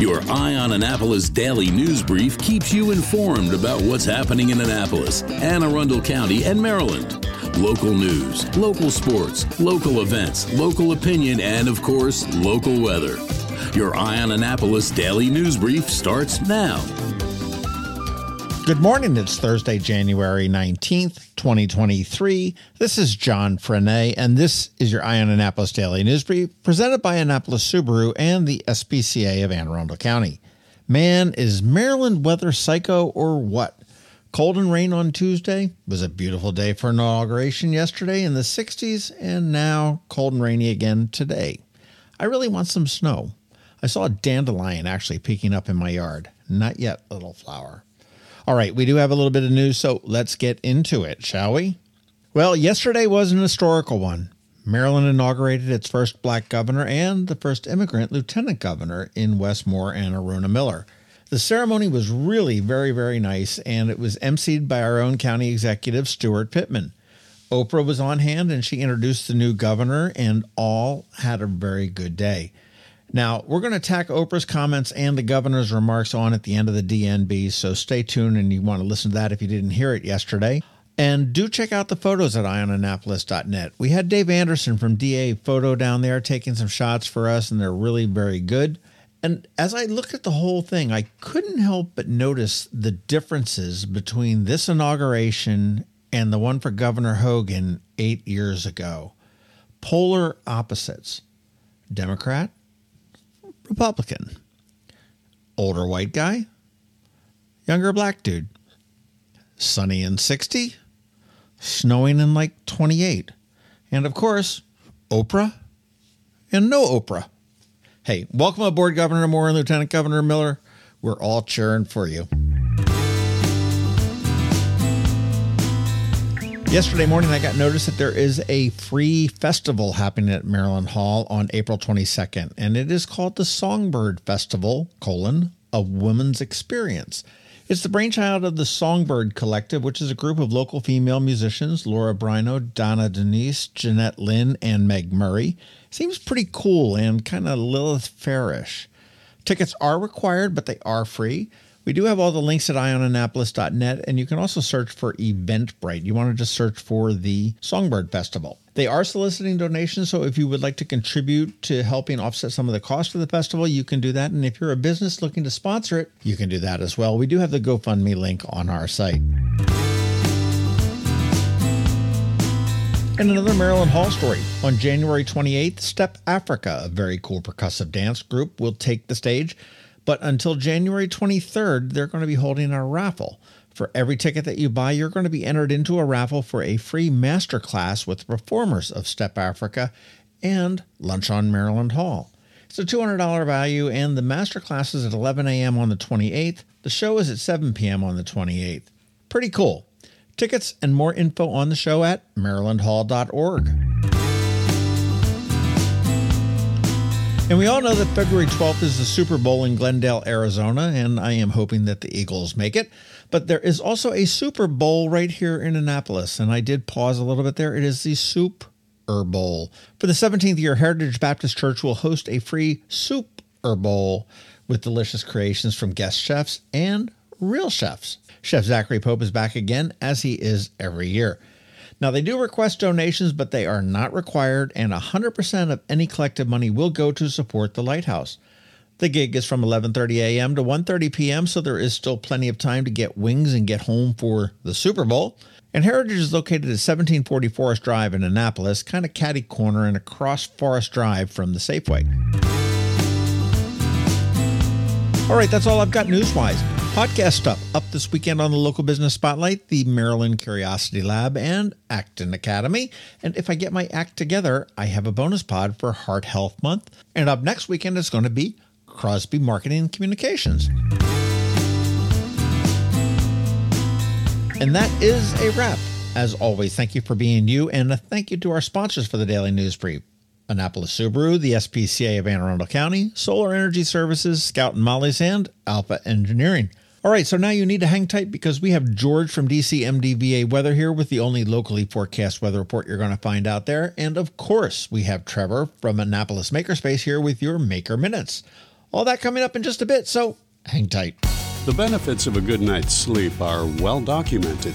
Your Eye on Annapolis daily news brief keeps you informed about what's happening in Annapolis, Anne Arundel County, and Maryland. Local news, local sports, local events, local opinion, and of course, local weather. Your Eye on Annapolis daily news brief starts now. Good morning. It's Thursday, January 19th, 2023. This is John Frenaye, and this is your Eye on Annapolis Daily News Brief presented by Annapolis Subaru and the SPCA of Anne Arundel County. Man, is Maryland weather psycho or what? Cold and rain on Tuesday was a beautiful day for inauguration yesterday in the 60s, and now cold and rainy again today. I really want some snow. I saw a dandelion actually peeking up in my yard. Not yet, little flower. All right, we do have a little bit of news, so let's get into it, shall we? Well, yesterday was an historical one. Maryland inaugurated its first black governor and the first immigrant lieutenant governor in Wes Moore and Aruna Miller. The ceremony was really very, very nice, and it was emceed by our own county executive, Steuart Pittman. Oprah was on hand and she introduced the new governor, and all had a very good day. Now, we're going to tack Oprah's comments and the governor's remarks on at the end of the DNB, so stay tuned and you want to listen to that if you didn't hear it yesterday. And do check out the photos at eyeonannapolis.net. We had Dave Anderson from DA Photo down there taking some shots for us, and they're really very good. And as I looked at the whole thing, I couldn't help but notice the differences between this inauguration and the one for Governor Hogan eight years ago. Polar opposites Democrat, Republican. Older white guy, younger black dude. Sunny and 60, snowing in like 28. And of course, Oprah and no Oprah. Hey, welcome aboard, Governor Moore and Lieutenant Governor Miller. We're all cheering for you. Yesterday morning, I got notice that there is a free festival happening at Maryland Hall on April 22nd, and it is called the Songbird Festival, colon, a woman's experience. It's the brainchild of the Songbird Collective, which is a group of local female musicians, Laura Brino, Donna Denise, Jeanette Lynn, and Meg Murray. Seems pretty cool and kind of Lilith Fairish. Tickets are required, but they are free. We do have all the links at eyeonannapolis.net, and you can also search for Eventbrite. You want to just search for the Songbird Festival. They are soliciting donations, so if you would like to contribute to helping offset some of the cost of the festival, you can do that. And if you're a business looking to sponsor it, you can do that as well. We do have the GoFundMe link on our site. And another Maryland Hall story. On January 28th, Step Africa, a very cool percussive dance group, will take the stage. But until January 23rd, they're going to be holding a raffle. For every ticket that you buy, you're going to be entered into a raffle for a free master class with performers of Step Africa and lunch on Maryland Hall. It's a $200 value, and the masterclass is at 11 a.m. on the 28th. The show is at 7 p.m. on the 28th. Pretty cool. Tickets and more info on the show at marylandhall.org. And we all know that February 12th is the Super Bowl in Glendale, Arizona, and I am hoping that the Eagles make it. But there is also a Super Bowl right here in Annapolis, and I did pause a little bit there. It is the Soup Bowl. For the 17th year, Heritage Baptist Church will host a free Soup Bowl with delicious creations from guest chefs and real chefs. Chef Zachary Pope is back again, as he is every year. Now, they do request donations, but they are not required, and 100% of any collected money will go to support the lighthouse. The gig is from 11:30 a.m. to 1:30 p.m., so there is still plenty of time to get wings and get home for the Super Bowl. And Heritage is located at 1740 Forest Drive in Annapolis, kind of catty corner and across Forest Drive from the Safeway. All right, that's all I've got news-wise. Podcast stuff up this weekend on the local business spotlight, the Maryland Curiosity Lab, and Acton Academy. And if I get my act together, I have a bonus pod for Heart Health Month. And up next weekend is going to be Crosby Marketing and Communications. And that is a wrap. As always, thank you for being you, and a thank you to our sponsors for the Daily News Brief. Annapolis Subaru, the SPCA of Anne Arundel County, Solar Energy Services, Scout and Molly's, and Alpha Engineering. All right, so now you need to hang tight because we have George from DC MDVA Weather here with the only locally forecast weather report you're going to find out there. And of course, we have Trevor from Annapolis Makerspace here with your Maker Minutes. All that coming up in just a bit, so hang tight. The benefits of a good night's sleep are well documented.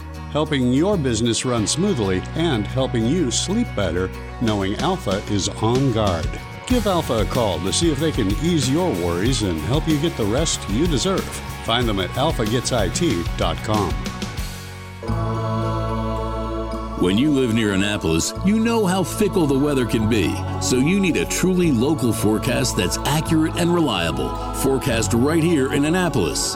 helping your business run smoothly and helping you sleep better knowing Alpha is on guard. Give Alpha a call to see if they can ease your worries and help you get the rest you deserve. Find them at alphagetsit.com. When you live near Annapolis, you know how fickle the weather can be. So you need a truly local forecast that's accurate and reliable. Forecast right here in Annapolis.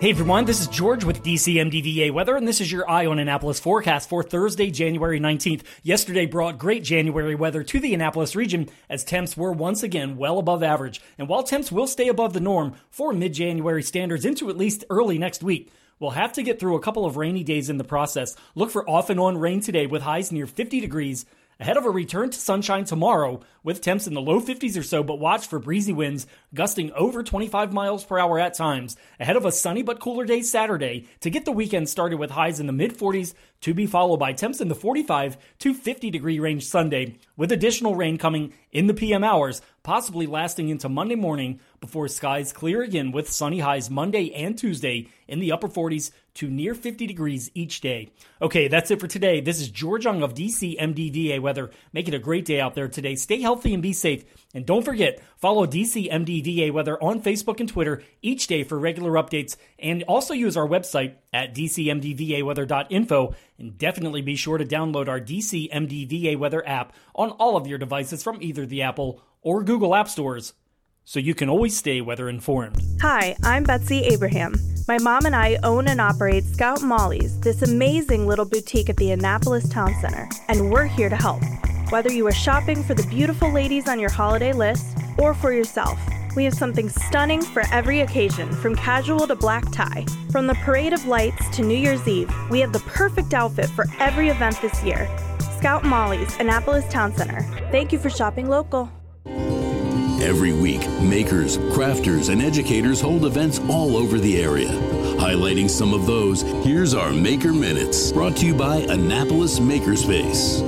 Hey everyone, this is George with DCMDVA Weather, and this is your Eye on Annapolis forecast for Thursday, January 19th. Yesterday brought great January weather to the Annapolis region as temps were once again well above average. And while temps will stay above the norm for mid January standards into at least early next week, we'll have to get through a couple of rainy days in the process. Look for off and on rain today with highs near 50 degrees ahead of a return to sunshine tomorrow with temps in the low 50s or so, but watch for breezy winds gusting over 25 miles per hour at times ahead of a sunny but cooler day Saturday to get the weekend started with highs in the mid 40s to be followed by temps in the 45 to 50 degree range Sunday with additional rain coming in the PM hours, possibly lasting into Monday morning before skies clear again with sunny highs Monday and Tuesday in the upper 40s to near 50 degrees each day. Okay, that's it for today. This is George Young of DC MDVA Weather. Make it a great day out there today. Stay healthy and be safe. And don't forget, follow DC MDVA Weather on Facebook and Twitter each day for regular updates. And also use our website at dcmdvaweather.info. And definitely be sure to download our DC MDVA Weather app on all of your devices from either the Apple or Google App Stores so you can always stay weather informed. Hi, I'm Betsy Abraham. My mom and I own and operate Scout Molly's, this amazing little boutique at the Annapolis Town Center, and we're here to help. Whether you are shopping for the beautiful ladies on your holiday list or for yourself, we have something stunning for every occasion, from casual to black tie. From the Parade of Lights to New Year's Eve, we have the perfect outfit for every event this year. Scout Molly's, Annapolis Town Center. Thank you for shopping local. Every week, makers, crafters, and educators hold events all over the area. Highlighting some of those, here's our Maker Minutes, brought to you by Annapolis Makerspace.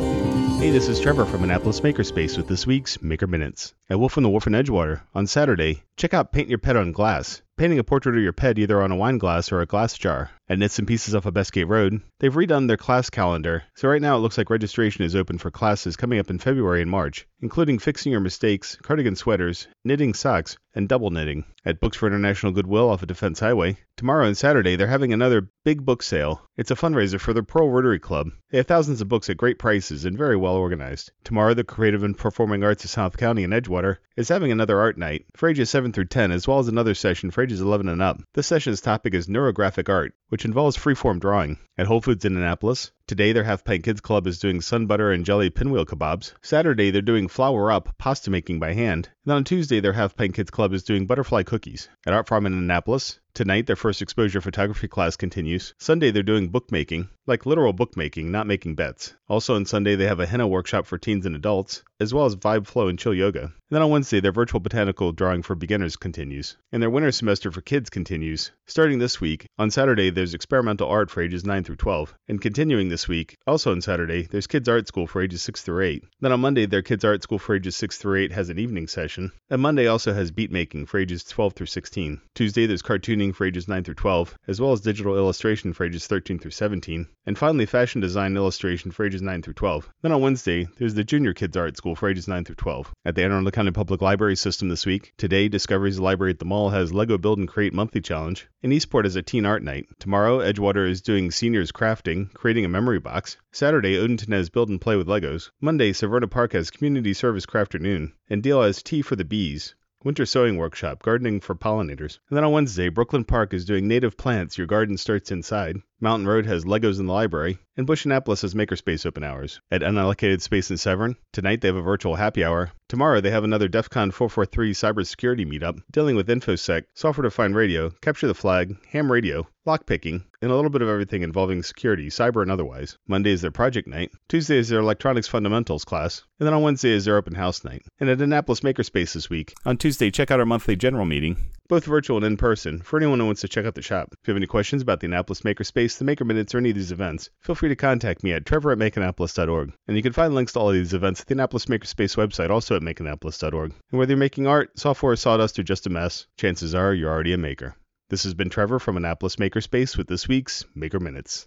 Hey, this is Trevor from Annapolis Makerspace with this week's Maker Minutes. At Wolf on the Wharf in Edgewater, on Saturday, check out Paint Your Pet on Glass. Painting a portrait of your pet either on a wine glass or a glass jar. At Knits and Pieces off of Bestgate Road, they've redone their class calendar, so right now it looks like registration is open for classes coming up in February and March, including fixing your mistakes, cardigan sweaters, knitting socks, and double knitting. At Books for International Goodwill off of Defense Highway, tomorrow and Saturday they're having another big book sale. It's a fundraiser for the Pearl Rotary Club. They have thousands of books at great prices and very well organized. Tomorrow, the Creative and Performing Arts of South County in Edgewater is having another art night for ages 7 through 10, as well as another session for ages 11 and up. This session's topic is neurographic art, which involves freeform drawing. At Whole Foods in Annapolis, Today, their Half Pint Kids Club is doing sun butter and jelly pinwheel kebabs. Saturday, they're doing flour up pasta making by hand. And on Tuesday, their Half Pint Kids Club is doing butterfly cookies. At Art Farm in Annapolis, Tonight, their first exposure photography class continues. Sunday, they're doing bookmaking, like literal bookmaking, not making bets. Also on Sunday, they have a henna workshop for teens and adults, as well as vibe flow and chill yoga. And then on Wednesday, their virtual botanical drawing for beginners continues. And their winter semester for kids continues. Starting this week, on Saturday, there's experimental art for ages 9 through 12. And continuing this week, also on Saturday, there's kids art school for ages 6 through 8. Then on Monday, their kids art school for ages 6 through 8 has an evening session. And Monday also has beat making for ages 12 through 16. Tuesday, there's cartooning cartooning for ages 9 through 12, as well as digital illustration for ages 13 through 17, and finally fashion design illustration for ages 9 through 12. Then on Wednesday, there's the Junior Kids Art School for ages 9 through 12. At the Anne Arundel County Public Library system this week, today Discoveries Library at the Mall has Lego Build and Create Monthly Challenge, and Eastport has a Teen Art Night. Tomorrow, Edgewater is doing seniors crafting, creating a memory box. Saturday, Odenton has Build and Play with Legos. Monday, Severna Park has Community Service Crafternoon, and Deale has Tea for the Bees. Winter Sowing Workshop, Gardening for Pollinators. And then on Wednesday, Brooklyn Park is doing Native Plants, Your Garden Starts Inside. Mountain Road has Legos in the library, and Bush Annapolis has Makerspace open hours. At Unallocated Space in Severn, tonight they have a virtual happy hour. Tomorrow they have another DEF CON 443 cybersecurity meetup dealing with InfoSec, software defined radio, capture the flag, ham radio, lockpicking, and a little bit of everything involving security, cyber and otherwise. Monday is their project night. Tuesday is their electronics fundamentals class. And then on Wednesday is their open house night. And at Annapolis Makerspace this week. On Tuesday, check out our monthly general meeting, both virtual and in person, for anyone who wants to check out the shop. If you have any questions about the Annapolis Makerspace, the Maker Minutes, or any of these events, feel free to contact me at trevor at makeannapolis.org. And you can find links to all of these events at the Annapolis Makerspace website, also at makeannapolis.org. And whether you're making art, software, sawdust, or just a mess, chances are you're already a maker. This has been Trevor from Annapolis Makerspace with this week's Maker Minutes.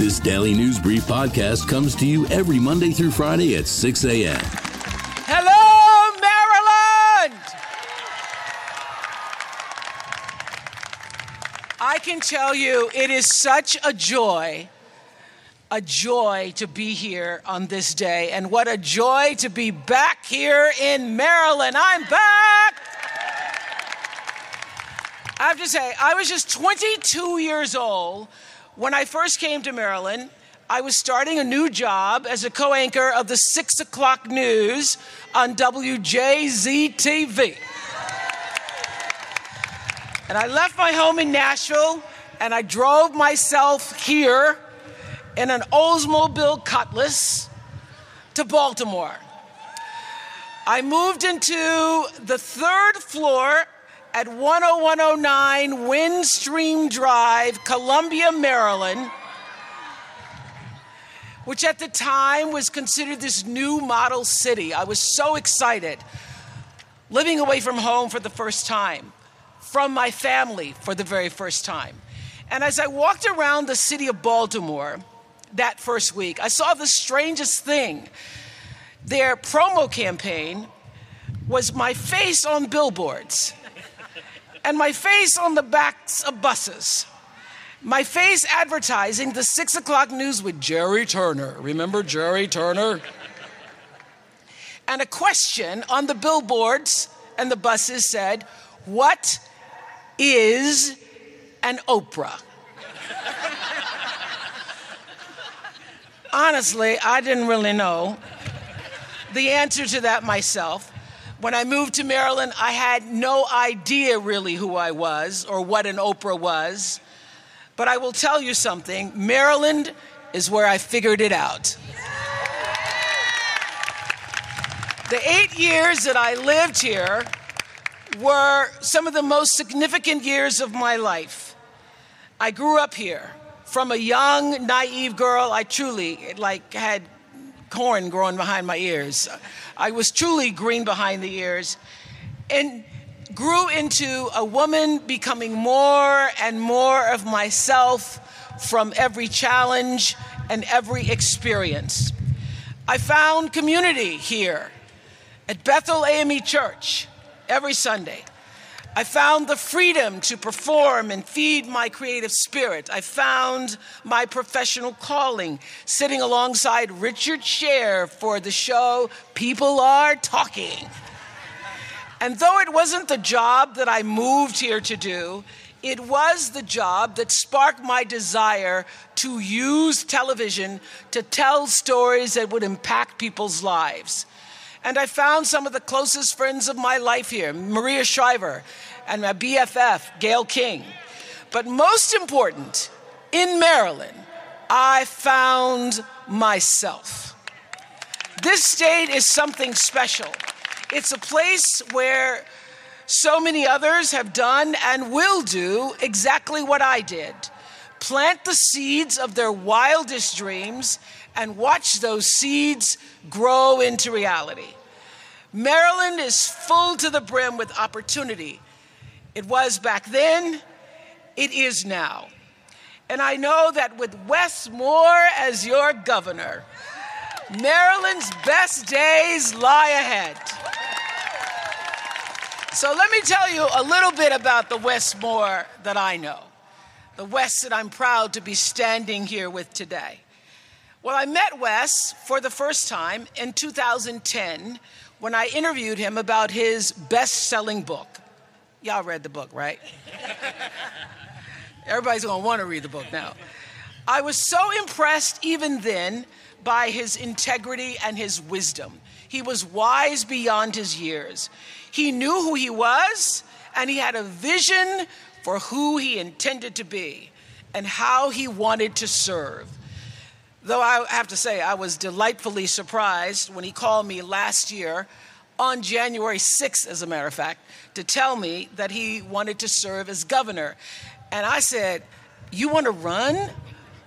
This Daily News Brief podcast comes to you every Monday through Friday at 6 a.m. Hello, Maryland! I can tell you it is such a joy, a joy to be here on this day, and what a joy to be back here in Maryland. I'm back! I have to say, I was just 22 years old when I first came to Maryland. I was starting a new job as a co anchor of the 6 o'clock news on WJZ TV. And I left my home in Nashville and I drove myself here in an Oldsmobile Cutlass to Baltimore. I moved into the third floor at 10109 Windstream Drive, Columbia, Maryland, which at the time was considered this new model city. I was so excited. Living away from home for the first time, from my family for the very first time. And as I walked around the city of Baltimore that first week, I saw the strangest thing. Their promo campaign was my face on billboards and my face on the backs of buses. My face advertising the six o'clock news with Jerry Turner. Remember Jerry Turner? And a question on the billboards and the buses said, What is an Oprah? Honestly, I didn't really know the answer to that myself. When I moved to Maryland, I had no idea really who I was or what an Oprah was. But I will tell you something Maryland is where I figured it out. The eight years that I lived here were some of the most significant years of my life. I grew up here, From a young, naive girl, I truly like had corn growing behind my ears. I was truly green behind the ears and grew into a woman becoming more and more of myself from every challenge and every experience. I found community here at Bethel AME Church every Sunday. I found the freedom to perform and feed my creative spirit. I found my professional calling sitting alongside Richard Sher for the show People Are Talking. And though it wasn't the job that I moved here to do, it was the job that sparked my desire to use television to tell stories that would impact people's lives. And I found some of the closest friends of my life here Maria Shriver and my BFF, Gayle King. But most important, in Maryland, I found myself. This state is something special. It's a place where so many others have done and will do exactly what I did plant the seeds of their wildest dreams and watch those seeds grow into reality. Maryland is full to the brim with opportunity. It was back then, it is now. And I know that with Wes Moore as your governor, Maryland's best days lie ahead. So let me tell you a little bit about the Wes Moore that I know, the Wes that I'm proud to be standing here with today. Well, I met Wes for the first time in 2010 when I interviewed him about his best selling book. Y'all read the book, right? Everybody's gonna wanna read the book now. I was so impressed even then by his integrity and his wisdom. He was wise beyond his years. He knew who he was, and he had a vision for who he intended to be and how he wanted to serve. Though I have to say, I was delightfully surprised when he called me last year, on January 6th, as a matter of fact, to tell me that he wanted to serve as governor. And I said, You want to run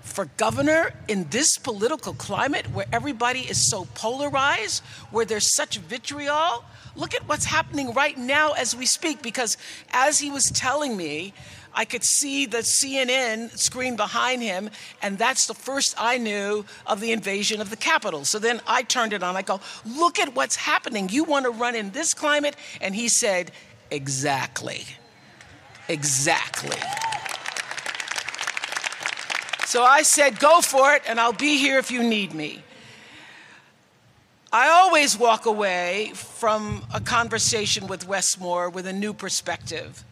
for governor in this political climate where everybody is so polarized, where there's such vitriol? Look at what's happening right now as we speak, because as he was telling me, I could see the CNN screen behind him, and that's the first I knew of the invasion of the Capitol. So then I turned it on. I go, Look at what's happening. You want to run in this climate? And he said, Exactly. Exactly. So I said, Go for it, and I'll be here if you need me. I always walk away from a conversation with Wes Moore with a new perspective,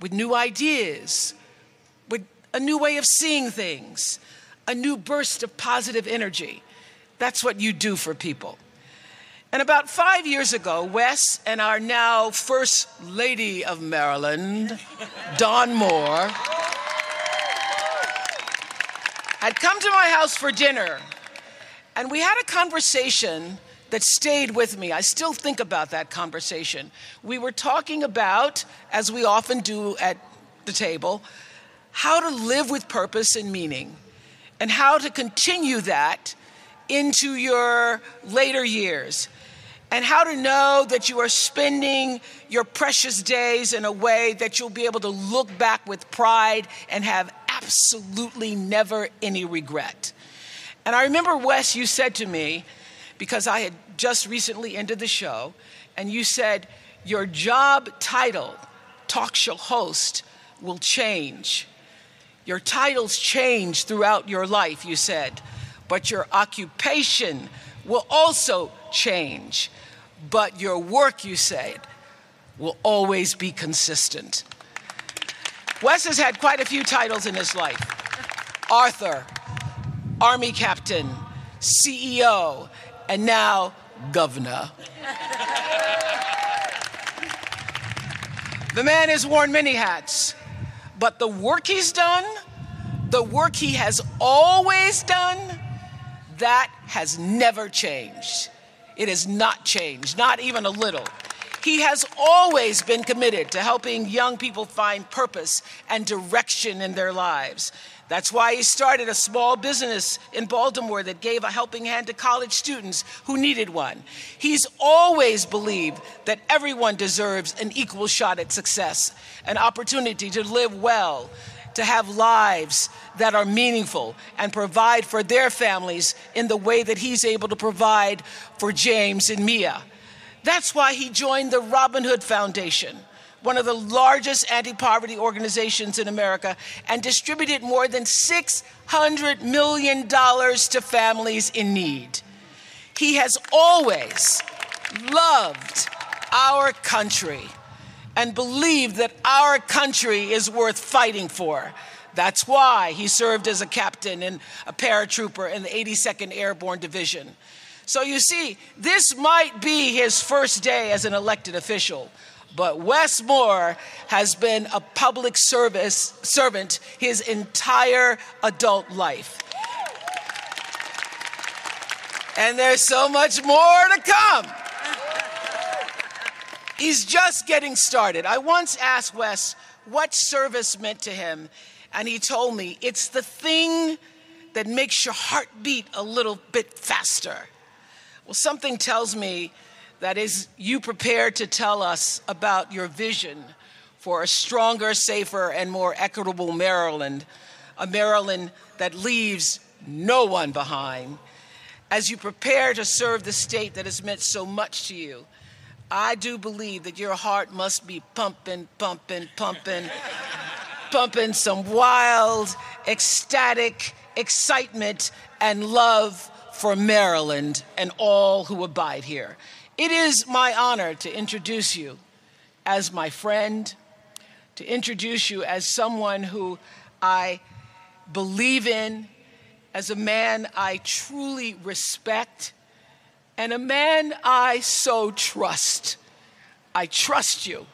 with new ideas, with a new way of seeing things, a new burst of positive energy. That's what you do for people. And about five years ago, Wes and our now First Lady of Maryland, Dawn Moore, had come to my house for dinner. And we had a conversation that stayed with me. I still think about that conversation. We were talking about, as we often do at the table, how to live with purpose and meaning, and how to continue that into your later years, and how to know that you are spending your precious days in a way that you'll be able to look back with pride and have absolutely never any regret. And I remember, Wes, you said to me, because I had just recently ended the show, and you said, Your job title, talk show host, will change. Your titles change throughout your life, you said, but your occupation will also change. But your work, you said, will always be consistent. Wes has had quite a few titles in his life author, Army Captain, CEO, and now Governor. the man has worn many hats, but the work he's done, the work he has always done, that has never changed. It has not changed, not even a little. He has always been committed to helping young people find purpose and direction in their lives. That's why he started a small business in Baltimore that gave a helping hand to college students who needed one. He's always believed that everyone deserves an equal shot at success, an opportunity to live well, to have lives that are meaningful and provide for their families in the way that he's able to provide for James and Mia. That's why he joined the Robin Hood Foundation one of the largest anti poverty organizations in America, and distributed more than $600 million to families in need. He has always loved our country and believed that our country is worth fighting for. That's why he served as a captain and a paratrooper in the 82nd Airborne Division. So you see, this might be his first day as an elected official, but Wes Moore has been a public service servant his entire adult life. And there's so much more to come. He's just getting started. I once asked Wes what service meant to him, and he told me it's the thing that makes your heart beat a little bit faster. Well, something tells me that is you prepared to tell us about your vision for a stronger, safer, and more equitable Maryland, a Maryland that leaves no one behind. As you prepare to serve the state that has meant so much to you, I do believe that your heart must be pumping, pumping, pumping, pumping some wild, ecstatic excitement and love for Maryland and all who abide here. It is my honor to introduce you as my friend, to introduce you as someone who I believe in, as a man I truly respect, and a man I so trust. I trust you.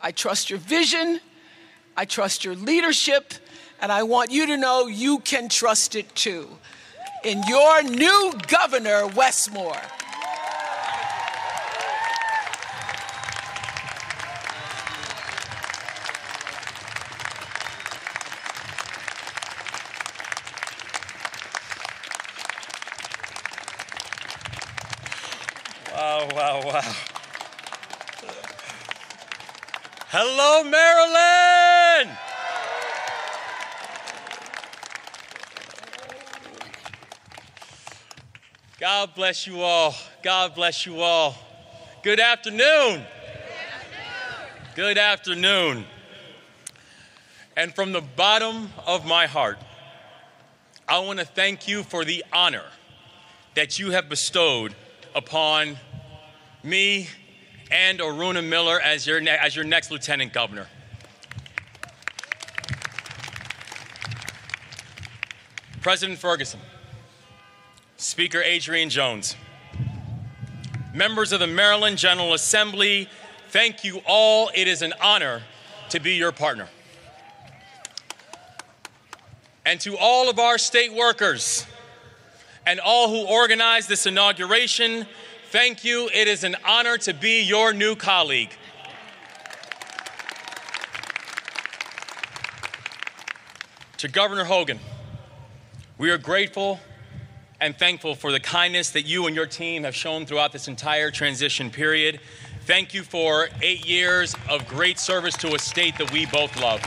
I trust your vision. I trust your leadership. And I want you to know you can trust it too. In your new governor, Wes Wow. Hello, Maryland! God bless you all. God bless you all. Good afternoon. Good afternoon. And from the bottom of my heart, I want to thank you for the honor that you have bestowed upon me and Aruna Miller as your, ne- as your next lieutenant governor. President Ferguson, Speaker Adrienne Jones, members of the Maryland General Assembly, thank you all. It is an honor to be your partner. And to all of our state workers and all who organized this inauguration, thank you. It is an honor to be your new colleague. To Governor Hogan, we are grateful and thankful for the kindness that you and your team have shown throughout this entire transition period. Thank you for eight years of great service to a state that we both love.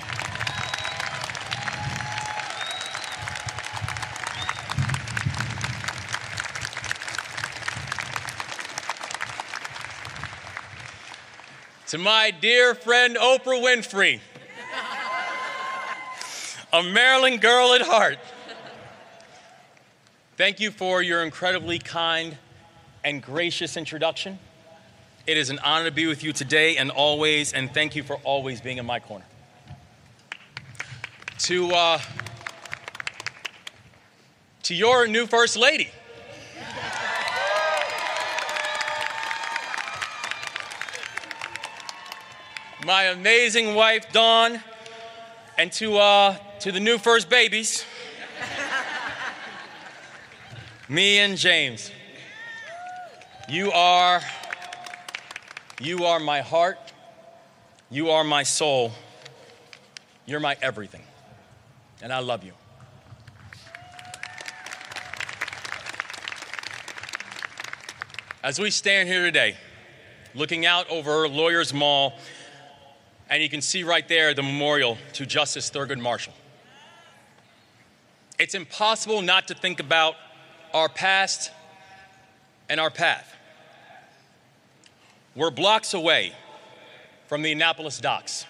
To my dear friend Oprah Winfrey, a Maryland girl at heart. Thank you for your incredibly kind and gracious introduction. It is an honor to be with you today and always, and thank you for always being in my corner. To, uh, to your new First Lady. My amazing wife, Dawn, and to, uh, to the new first babies. Mia and James. You are you are my heart. You are my soul. You're my everything. and I love you. As we stand here today, looking out over Lawyers Mall, and you can see right there the memorial to Justice Thurgood Marshall. It's impossible not to think about our past and our path. We're blocks away from the Annapolis docks,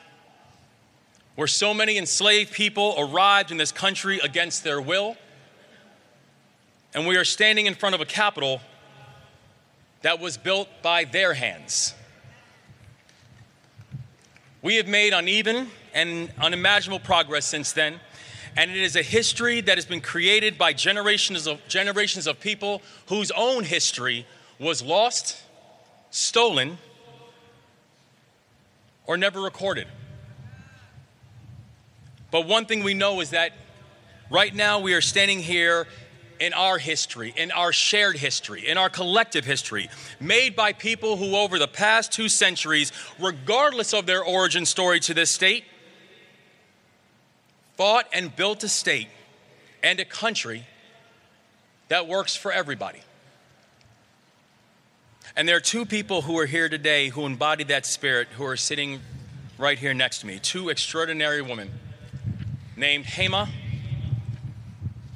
where so many enslaved people arrived in this country against their will. And we are standing in front of a Capitol that was built by their hands. We have made uneven and unimaginable progress since then, and it is a history that has been created by generations of, generations of people whose own history was lost, stolen, or never recorded. But one thing we know is that right now we are standing here in our history, in our shared history, in our collective history, made by people who, over the past two centuries, regardless of their origin story to this state, fought and built a state and a country that works for everybody. And there are two people who are here today who embody that spirit who are sitting right here next to me. Two extraordinary women named Hema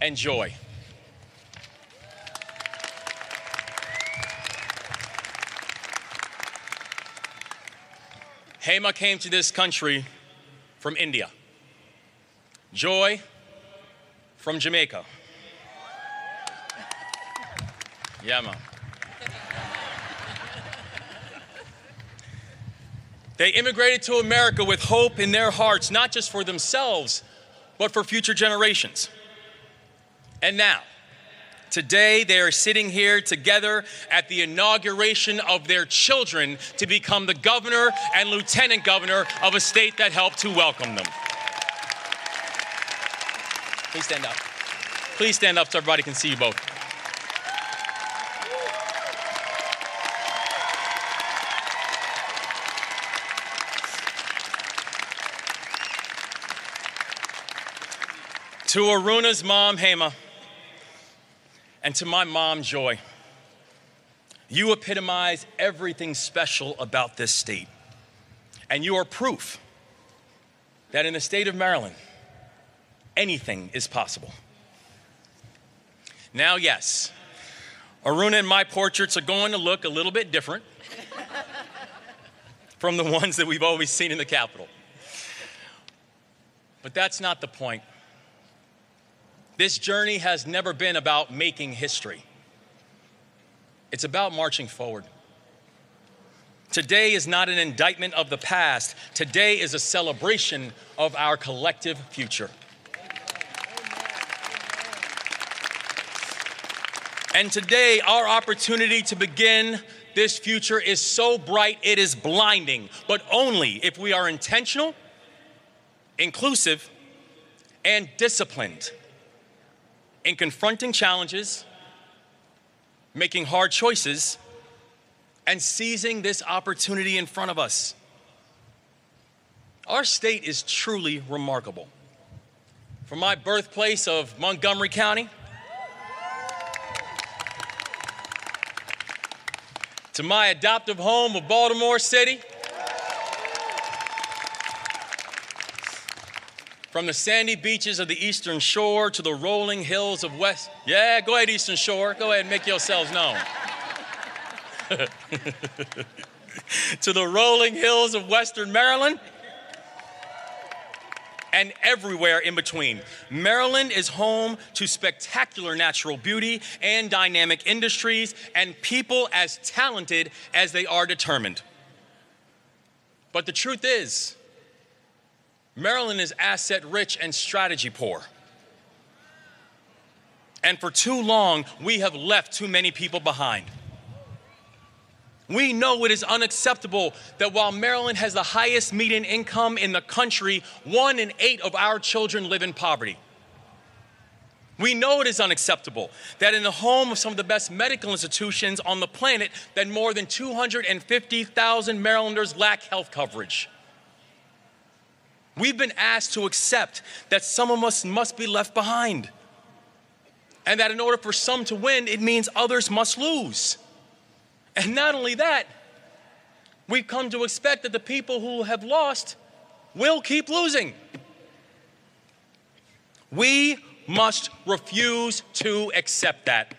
and Joy. Hema came to this country from India. Joy from Jamaica. Yeah, man. They immigrated to America with hope in their hearts, not just for themselves, but for future generations. And now, Today, they are sitting here together at the inauguration of their children to become the governor and lieutenant governor of a state that helped to welcome them. Please stand up. Please stand up so everybody can see you both. To Aruna's mom, Hema and to my mom, Joy. You epitomize everything special about this state. And you are proof that in the state of Maryland, anything is possible. Now, yes, Aruna and my portraits are going to look a little bit different from the ones that we've always seen in the Capitol. But that's not the point. This journey has never been about making history, it's about marching forward. Today is not an indictment of the past, today is a celebration of our collective future. And today, our opportunity to begin this future is so bright it is blinding, but only if we are intentional, inclusive, and disciplined in confronting challenges, making hard choices, and seizing this opportunity in front of us. Our state is truly remarkable. From my birthplace of Montgomery County to my adoptive home of Baltimore City From the sandy beaches of the eastern shore to the rolling hills of west. Yeah, go ahead, eastern shore. Go ahead and make yourselves known. to the rolling hills of western Maryland and everywhere in between. Maryland is home to spectacular natural beauty and dynamic industries and people as talented as they are determined. But the truth is, Maryland is asset rich and strategy poor. And for too long, we have left too many people behind. We know it is unacceptable that while Maryland has the highest median income in the country, one in eight of our children live in poverty. We know it is unacceptable that in the home of some of the best medical institutions on the planet, that more than 250,000 Marylanders lack health coverage. We've been asked to accept that some of us must be left behind. And that in order for some to win, it means others must lose. And not only that, we've come to expect that the people who have lost will keep losing. We must refuse to accept that.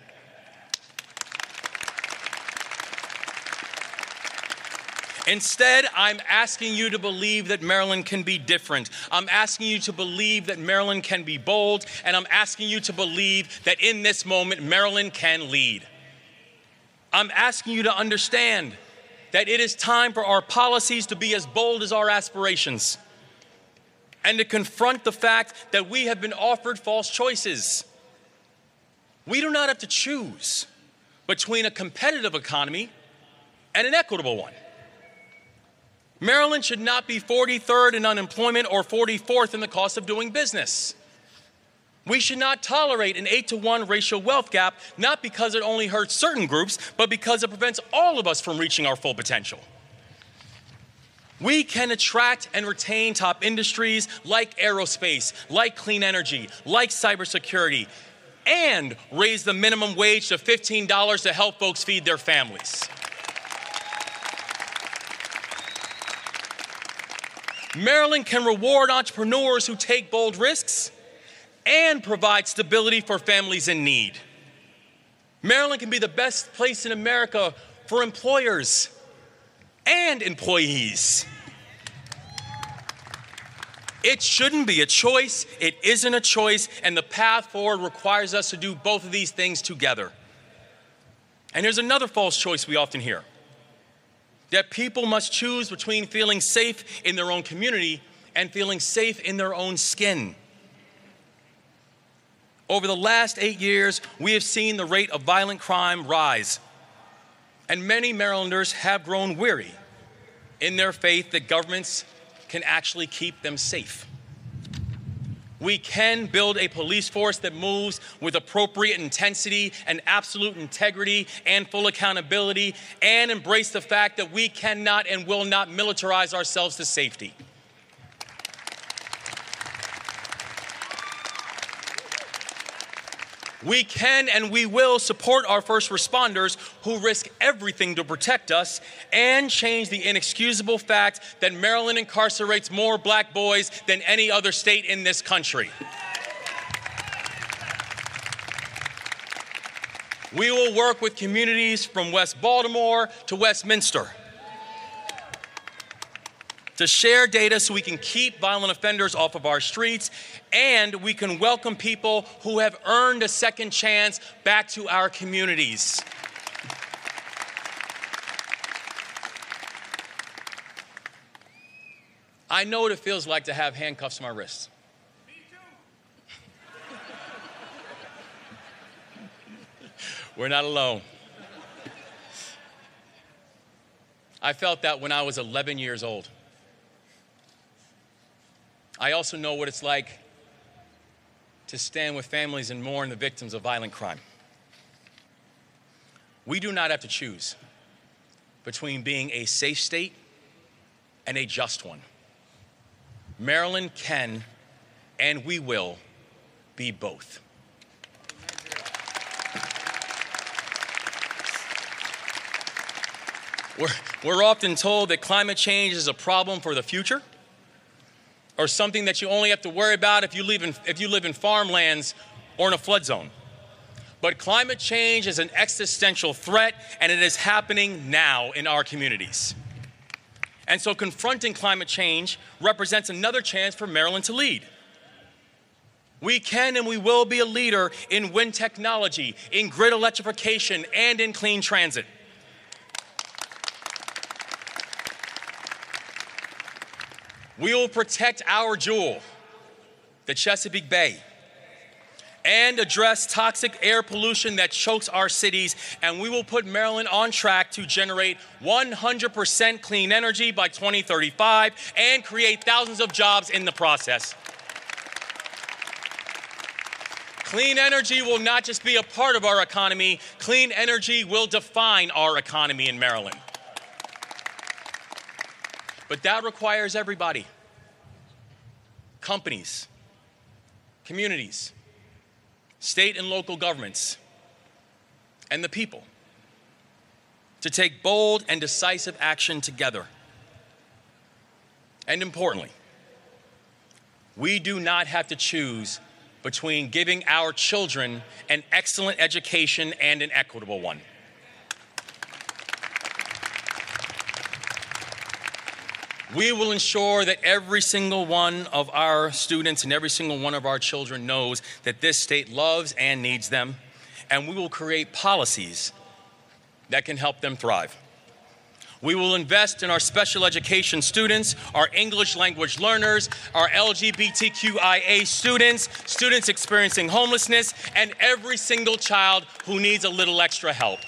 Instead, I'm asking you to believe that Maryland can be different. I'm asking you to believe that Maryland can be bold, and I'm asking you to believe that in this moment, Maryland can lead. I'm asking you to understand that it is time for our policies to be as bold as our aspirations and to confront the fact that we have been offered false choices. We do not have to choose between a competitive economy and an equitable one. Maryland should not be 43rd in unemployment or 44th in the cost of doing business. We should not tolerate an 8 to 1 racial wealth gap, not because it only hurts certain groups, but because it prevents all of us from reaching our full potential. We can attract and retain top industries like aerospace, like clean energy, like cybersecurity, and raise the minimum wage to $15 to help folks feed their families. Maryland can reward entrepreneurs who take bold risks and provide stability for families in need. Maryland can be the best place in America for employers and employees. It shouldn't be a choice, it isn't a choice, and the path forward requires us to do both of these things together. And there's another false choice we often hear that people must choose between feeling safe in their own community and feeling safe in their own skin. Over the last eight years, we have seen the rate of violent crime rise, and many Marylanders have grown weary in their faith that governments can actually keep them safe. We can build a police force that moves with appropriate intensity and absolute integrity and full accountability and embrace the fact that we cannot and will not militarize ourselves to safety. We can and we will support our first responders who risk everything to protect us and change the inexcusable fact that Maryland incarcerates more black boys than any other state in this country. We will work with communities from West Baltimore to Westminster to share data so we can keep violent offenders off of our streets and we can welcome people who have earned a second chance back to our communities. I know what it feels like to have handcuffs on my wrists. We're not alone. I felt that when I was 11 years old. I also know what it's like to stand with families and mourn the victims of violent crime. We do not have to choose between being a safe state and a just one. Maryland can and we will be both. We're, we're often told that climate change is a problem for the future or something that you only have to worry about if you live in, if you live in farmlands or in a flood zone. But climate change is an existential threat, and it is happening now in our communities. And so, confronting climate change represents another chance for Maryland to lead. We can and we will be a leader in wind technology, in grid electrification, and in clean transit. We will protect our jewel, the Chesapeake Bay, and address toxic air pollution that chokes our cities. And we will put Maryland on track to generate 100% clean energy by 2035 and create thousands of jobs in the process. Clean energy will not just be a part of our economy, clean energy will define our economy in Maryland. But that requires everybody. companies, communities, state and local governments, and the people to take bold and decisive action together. And importantly, we do not have to choose between giving our children an excellent education and an equitable one. We will ensure that every single one of our students and every single one of our children knows that this state loves and needs them, and we will create policies that can help them thrive. We will invest in our special education students, our English language learners, our LGBTQIA students, students experiencing homelessness, and every single child who needs a little extra help.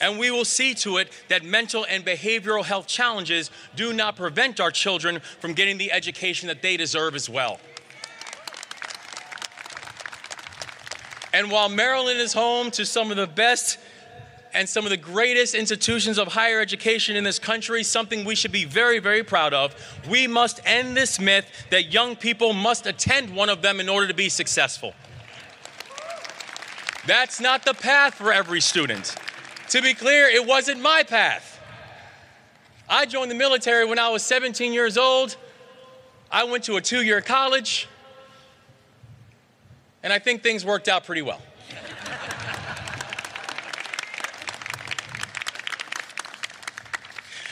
And we will see to it that mental and behavioral health challenges do not prevent our children from getting the education that they deserve as well. And while Maryland is home to some of the best and some of the greatest institutions of higher education in this country, something we should be very, very proud of, we must end this myth that young people must attend one of them in order to be successful. That's not the path for every student. To be clear, it wasn't my path. I joined the military when I was 17 years old. I went to a two year college, and I think things worked out pretty well.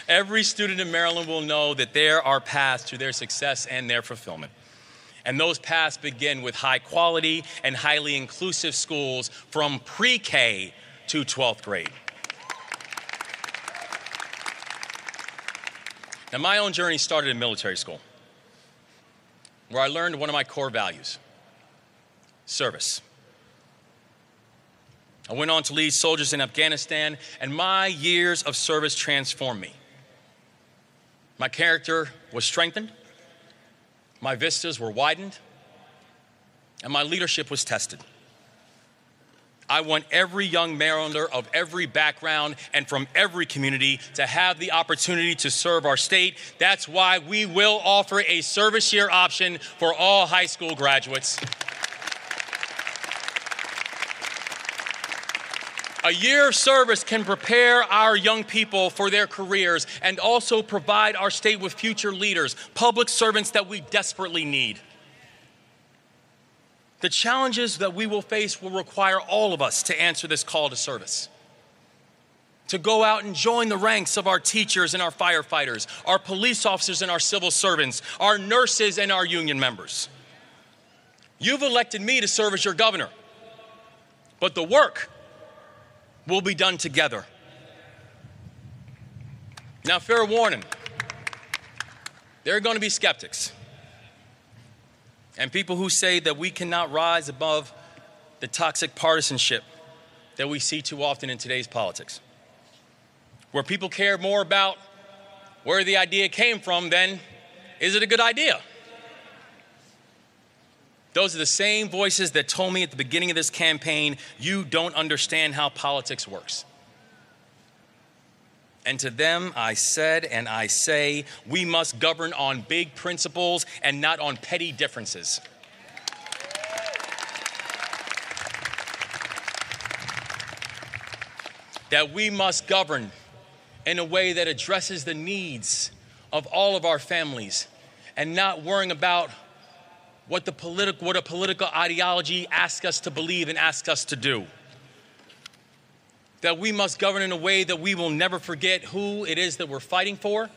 Every student in Maryland will know that there are paths to their success and their fulfillment. And those paths begin with high quality and highly inclusive schools from pre K to 12th grade. Now, my own journey started in military school, where I learned one of my core values service. I went on to lead soldiers in Afghanistan, and my years of service transformed me. My character was strengthened, my vistas were widened, and my leadership was tested. I want every young Marylander of every background and from every community to have the opportunity to serve our state. That's why we will offer a service year option for all high school graduates. A year of service can prepare our young people for their careers and also provide our state with future leaders, public servants that we desperately need. The challenges that we will face will require all of us to answer this call to service. To go out and join the ranks of our teachers and our firefighters, our police officers and our civil servants, our nurses and our union members. You've elected me to serve as your governor, but the work will be done together. Now, fair warning there are going to be skeptics and people who say that we cannot rise above the toxic partisanship that we see too often in today's politics, where people care more about where the idea came from than is it a good idea? Those are the same voices that told me at the beginning of this campaign, you don't understand how politics works. And to them I said and I say, we must govern on big principles and not on petty differences. That we must govern in a way that addresses the needs of all of our families and not worrying about what, the politi- what a political ideology asks us to believe and asks us to do that we must govern in a way that we will never forget who it is that we're fighting for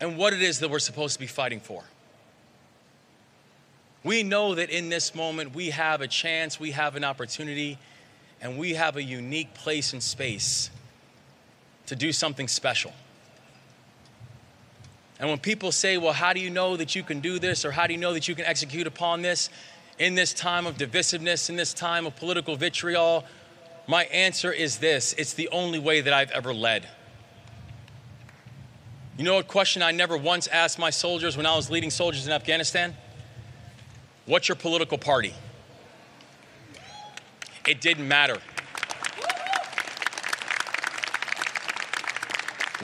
and what it is that we're supposed to be fighting for. We know that in this moment we have a chance, we have an opportunity, and we have a unique place and space to do something special. And when people say, Well, how do you know that you can do this, or how do you know that you can execute upon this? In this time of divisiveness, in this time of political vitriol? My answer is this it's the only way that I've ever led. You know what question I never once asked my soldiers when I was leading soldiers in Afghanistan? What's your political party? It didn't matter.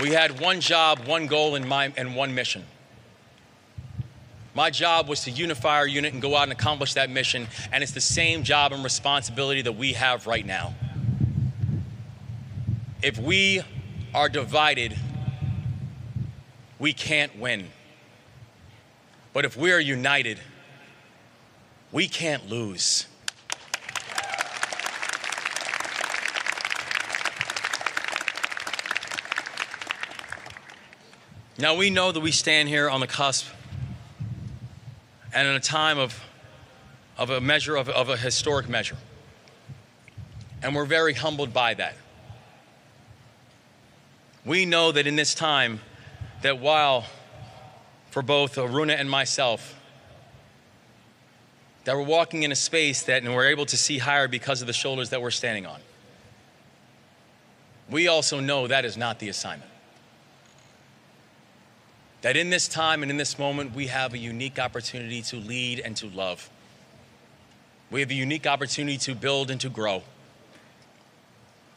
we had one job, one goal, and, my, and one mission. My job was to unify our unit and go out and accomplish that mission, and it's the same job and responsibility that we have right now. If we are divided, we can't win. But if we are united, we can't lose. Now we know that we stand here on the cusp and in a time of, of a measure, of, of a historic measure. And we're very humbled by that. We know that in this time, that while for both Aruna and myself, that we're walking in a space that and we're able to see higher because of the shoulders that we're standing on. We also know that is not the assignment. That in this time and in this moment, we have a unique opportunity to lead and to love. We have a unique opportunity to build and to grow.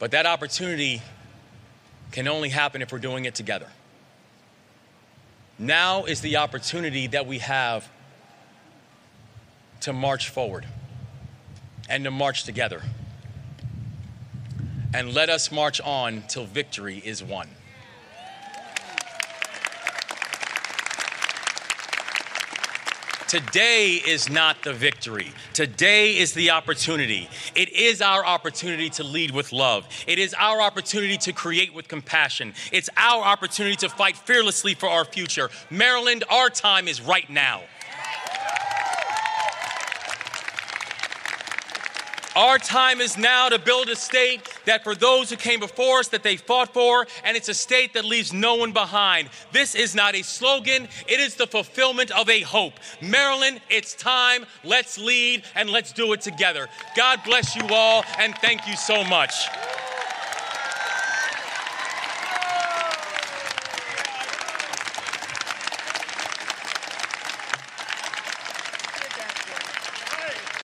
But that opportunity can only happen if we're doing it together. Now is the opportunity that we have to march forward and to march together. And let us march on till victory is won. Today is not the victory. Today is the opportunity. It is our opportunity to lead with love. It is our opportunity to create with compassion. It's our opportunity to fight fearlessly for our future. Maryland, our time is right now. Our time is now to build a state that for those who came before us that they fought for and it's a state that leaves no one behind. This is not a slogan, it is the fulfillment of a hope. Maryland, it's time. Let's lead and let's do it together. God bless you all and thank you so much.